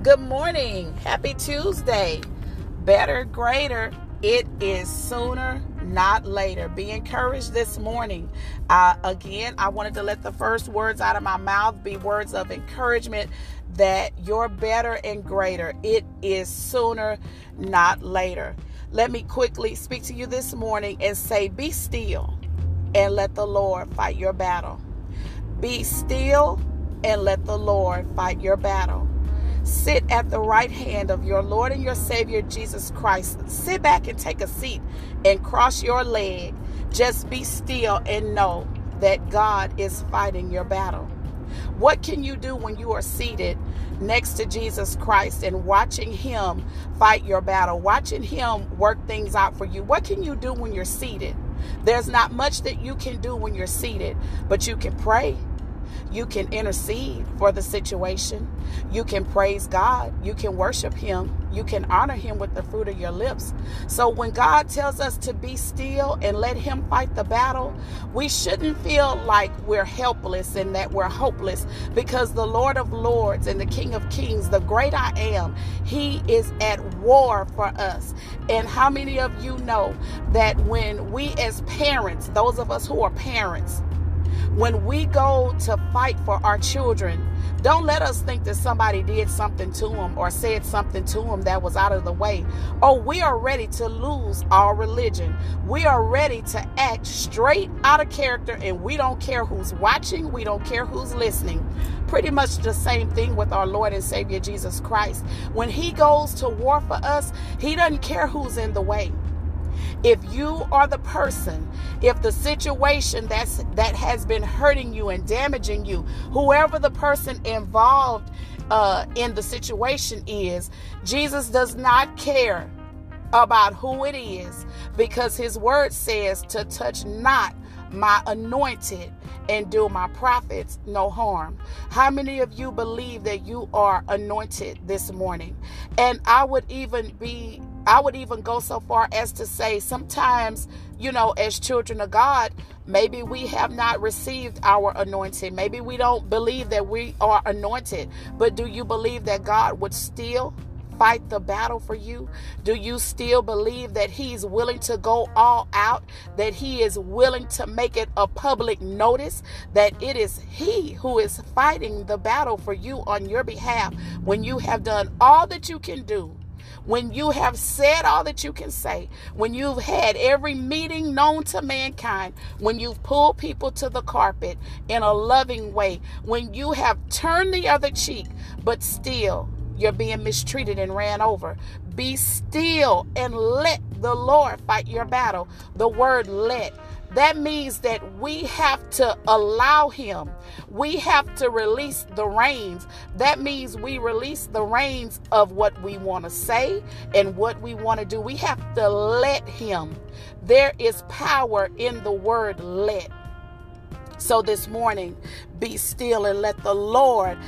Good morning. Happy Tuesday. Better, greater. It is sooner, not later. Be encouraged this morning. Uh, again, I wanted to let the first words out of my mouth be words of encouragement that you're better and greater. It is sooner, not later. Let me quickly speak to you this morning and say, Be still and let the Lord fight your battle. Be still and let the Lord fight your battle. Sit at the right hand of your Lord and your Savior Jesus Christ. Sit back and take a seat and cross your leg. Just be still and know that God is fighting your battle. What can you do when you are seated next to Jesus Christ and watching Him fight your battle, watching Him work things out for you? What can you do when you're seated? There's not much that you can do when you're seated, but you can pray. You can intercede for the situation. You can praise God. You can worship Him. You can honor Him with the fruit of your lips. So when God tells us to be still and let Him fight the battle, we shouldn't feel like we're helpless and that we're hopeless because the Lord of Lords and the King of Kings, the great I am, He is at war for us. And how many of you know that when we as parents, those of us who are parents, when we go to fight for our children, don't let us think that somebody did something to them or said something to them that was out of the way. Oh, we are ready to lose our religion. We are ready to act straight out of character, and we don't care who's watching, we don't care who's listening. Pretty much the same thing with our Lord and Savior Jesus Christ. When He goes to war for us, He doesn't care who's in the way. If you are the person, if the situation that's that has been hurting you and damaging you, whoever the person involved uh, in the situation is, Jesus does not care about who it is because his word says to touch not my anointed and do my prophets no harm. How many of you believe that you are anointed this morning? And I would even be I would even go so far as to say sometimes, you know, as children of God, maybe we have not received our anointing. Maybe we don't believe that we are anointed. But do you believe that God would still fight the battle for you? Do you still believe that He's willing to go all out? That He is willing to make it a public notice that it is He who is fighting the battle for you on your behalf when you have done all that you can do? When you have said all that you can say, when you've had every meeting known to mankind, when you've pulled people to the carpet in a loving way, when you have turned the other cheek, but still you're being mistreated and ran over. Be still and let the Lord fight your battle. The word let. That means that we have to allow Him. We have to release the reins. That means we release the reins of what we want to say and what we want to do. We have to let Him. There is power in the word let. So this morning, be still and let the Lord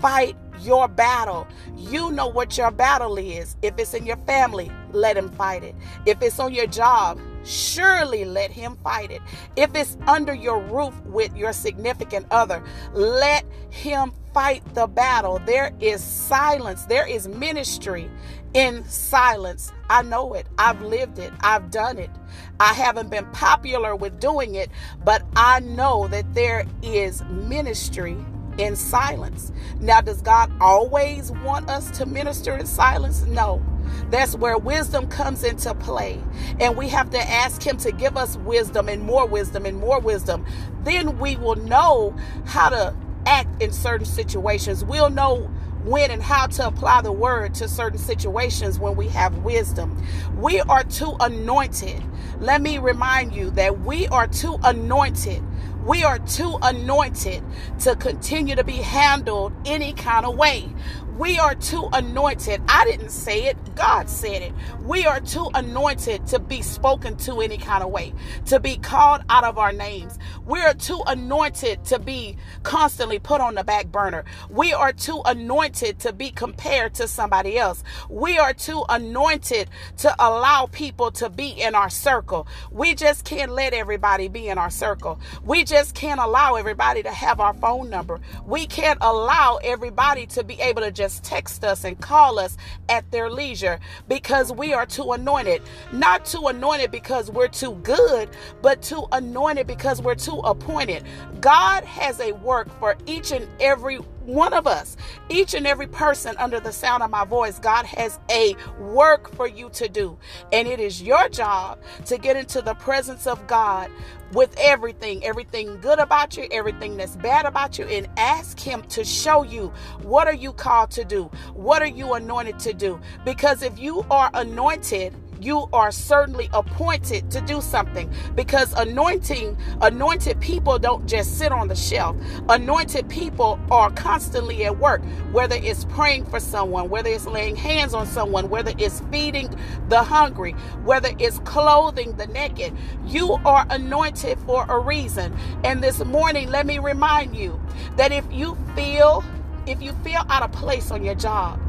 fight your battle. You know what your battle is. If it's in your family, let him fight it. If it's on your job, surely let him fight it. If it's under your roof with your significant other, let him fight the battle. There is silence, there is ministry in silence. I know it. I've lived it. I've done it. I haven't been popular with doing it, but I know that there is ministry in silence. Now, does God always want us to minister in silence? No. That's where wisdom comes into play. And we have to ask Him to give us wisdom and more wisdom and more wisdom. Then we will know how to act in certain situations. We'll know when and how to apply the word to certain situations when we have wisdom. We are too anointed. Let me remind you that we are too anointed we are too anointed to continue to be handled any kind of way. We are too anointed. I didn't say it. God said it. We are too anointed to be spoken to any kind of way, to be called out of our names. We are too anointed to be constantly put on the back burner. We are too anointed to be compared to somebody else. We are too anointed to allow people to be in our circle. We just can't let everybody be in our circle. We just can't allow everybody to have our phone number. We can't allow everybody to be able to just text us and call us at their leisure because we are too anointed. Not too anointed because we're too good, but too anointed because we're too appointed. God has a work for each and every one of us, each and every person under the sound of my voice, God has a work for you to do. And it is your job to get into the presence of God with everything, everything good about you, everything that's bad about you, and ask Him to show you what are you called to do? What are you anointed to do? Because if you are anointed, you are certainly appointed to do something because anointing anointed people don't just sit on the shelf. Anointed people are constantly at work whether it's praying for someone whether it's laying hands on someone whether it's feeding the hungry whether it's clothing the naked. You are anointed for a reason. And this morning let me remind you that if you feel if you feel out of place on your job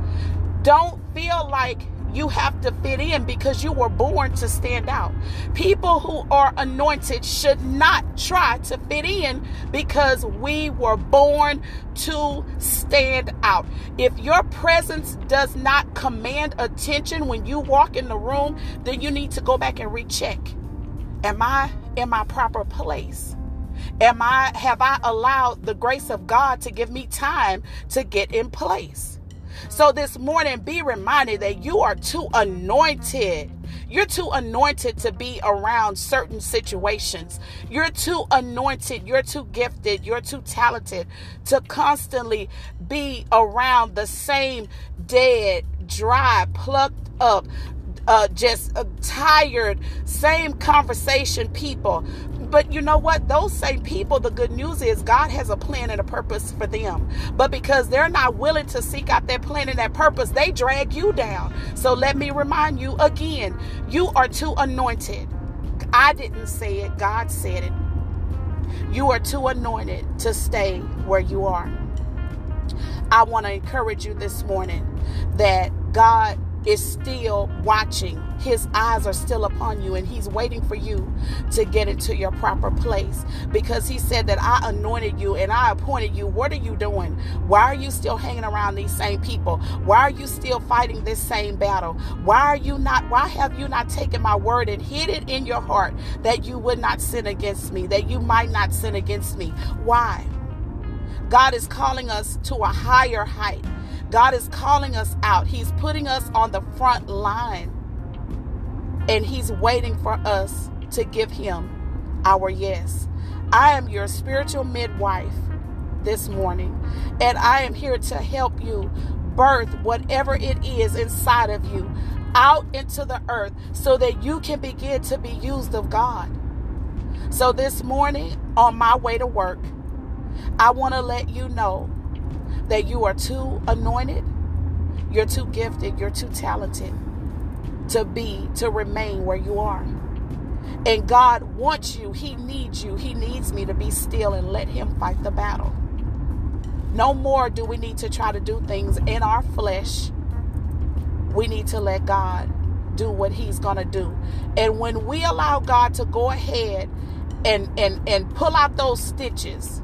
don't feel like you have to fit in because you were born to stand out. People who are anointed should not try to fit in because we were born to stand out. If your presence does not command attention when you walk in the room, then you need to go back and recheck. Am I in my proper place? Am I have I allowed the grace of God to give me time to get in place? So this morning, be reminded that you are too anointed. You're too anointed to be around certain situations. You're too anointed. You're too gifted. You're too talented to constantly be around the same dead, dry, plucked up, uh, just uh, tired, same conversation people. But you know what? Those same people, the good news is God has a plan and a purpose for them. But because they're not willing to seek out that plan and that purpose, they drag you down. So let me remind you again you are too anointed. I didn't say it, God said it. You are too anointed to stay where you are. I want to encourage you this morning that God is still watching. His eyes are still upon you, and He's waiting for you to get into your proper place because He said that I anointed you and I appointed you. What are you doing? Why are you still hanging around these same people? Why are you still fighting this same battle? Why are you not? Why have you not taken my word and hid it in your heart that you would not sin against me, that you might not sin against me? Why? God is calling us to a higher height. God is calling us out. He's putting us on the front line. And He's waiting for us to give Him our yes. I am your spiritual midwife this morning, and I am here to help you birth whatever it is inside of you out into the earth so that you can begin to be used of God. So, this morning, on my way to work, I want to let you know that you are too anointed, you're too gifted, you're too talented to be, to remain where you are. And God wants you, He needs you, He needs me to be still and let Him fight the battle. No more do we need to try to do things in our flesh. We need to let God do what He's going to do. And when we allow God to go ahead and, and, and pull out those stitches,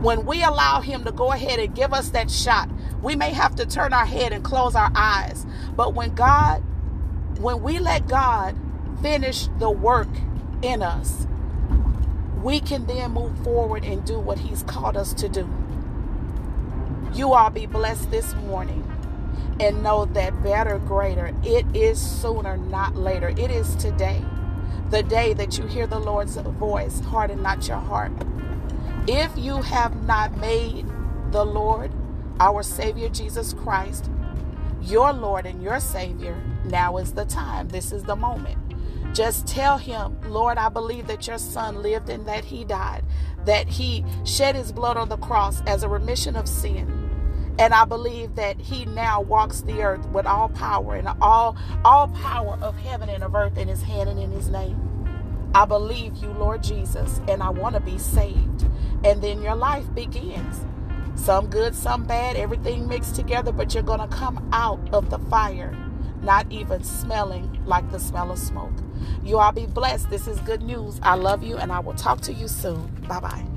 when we allow Him to go ahead and give us that shot, we may have to turn our head and close our eyes. But when God, when we let God finish the work in us, we can then move forward and do what He's called us to do. You all be blessed this morning and know that better, greater, it is sooner, not later. It is today, the day that you hear the Lord's voice, harden not your heart. If you have not made the Lord, our Savior Jesus Christ, your Lord and your Savior, now is the time. This is the moment. Just tell him, Lord, I believe that your son lived and that he died, that he shed his blood on the cross as a remission of sin. And I believe that he now walks the earth with all power and all all power of heaven and of earth in his hand and in his name. I believe you, Lord Jesus, and I want to be saved. And then your life begins. Some good, some bad, everything mixed together, but you're going to come out of the fire, not even smelling like the smell of smoke. You all be blessed. This is good news. I love you, and I will talk to you soon. Bye bye.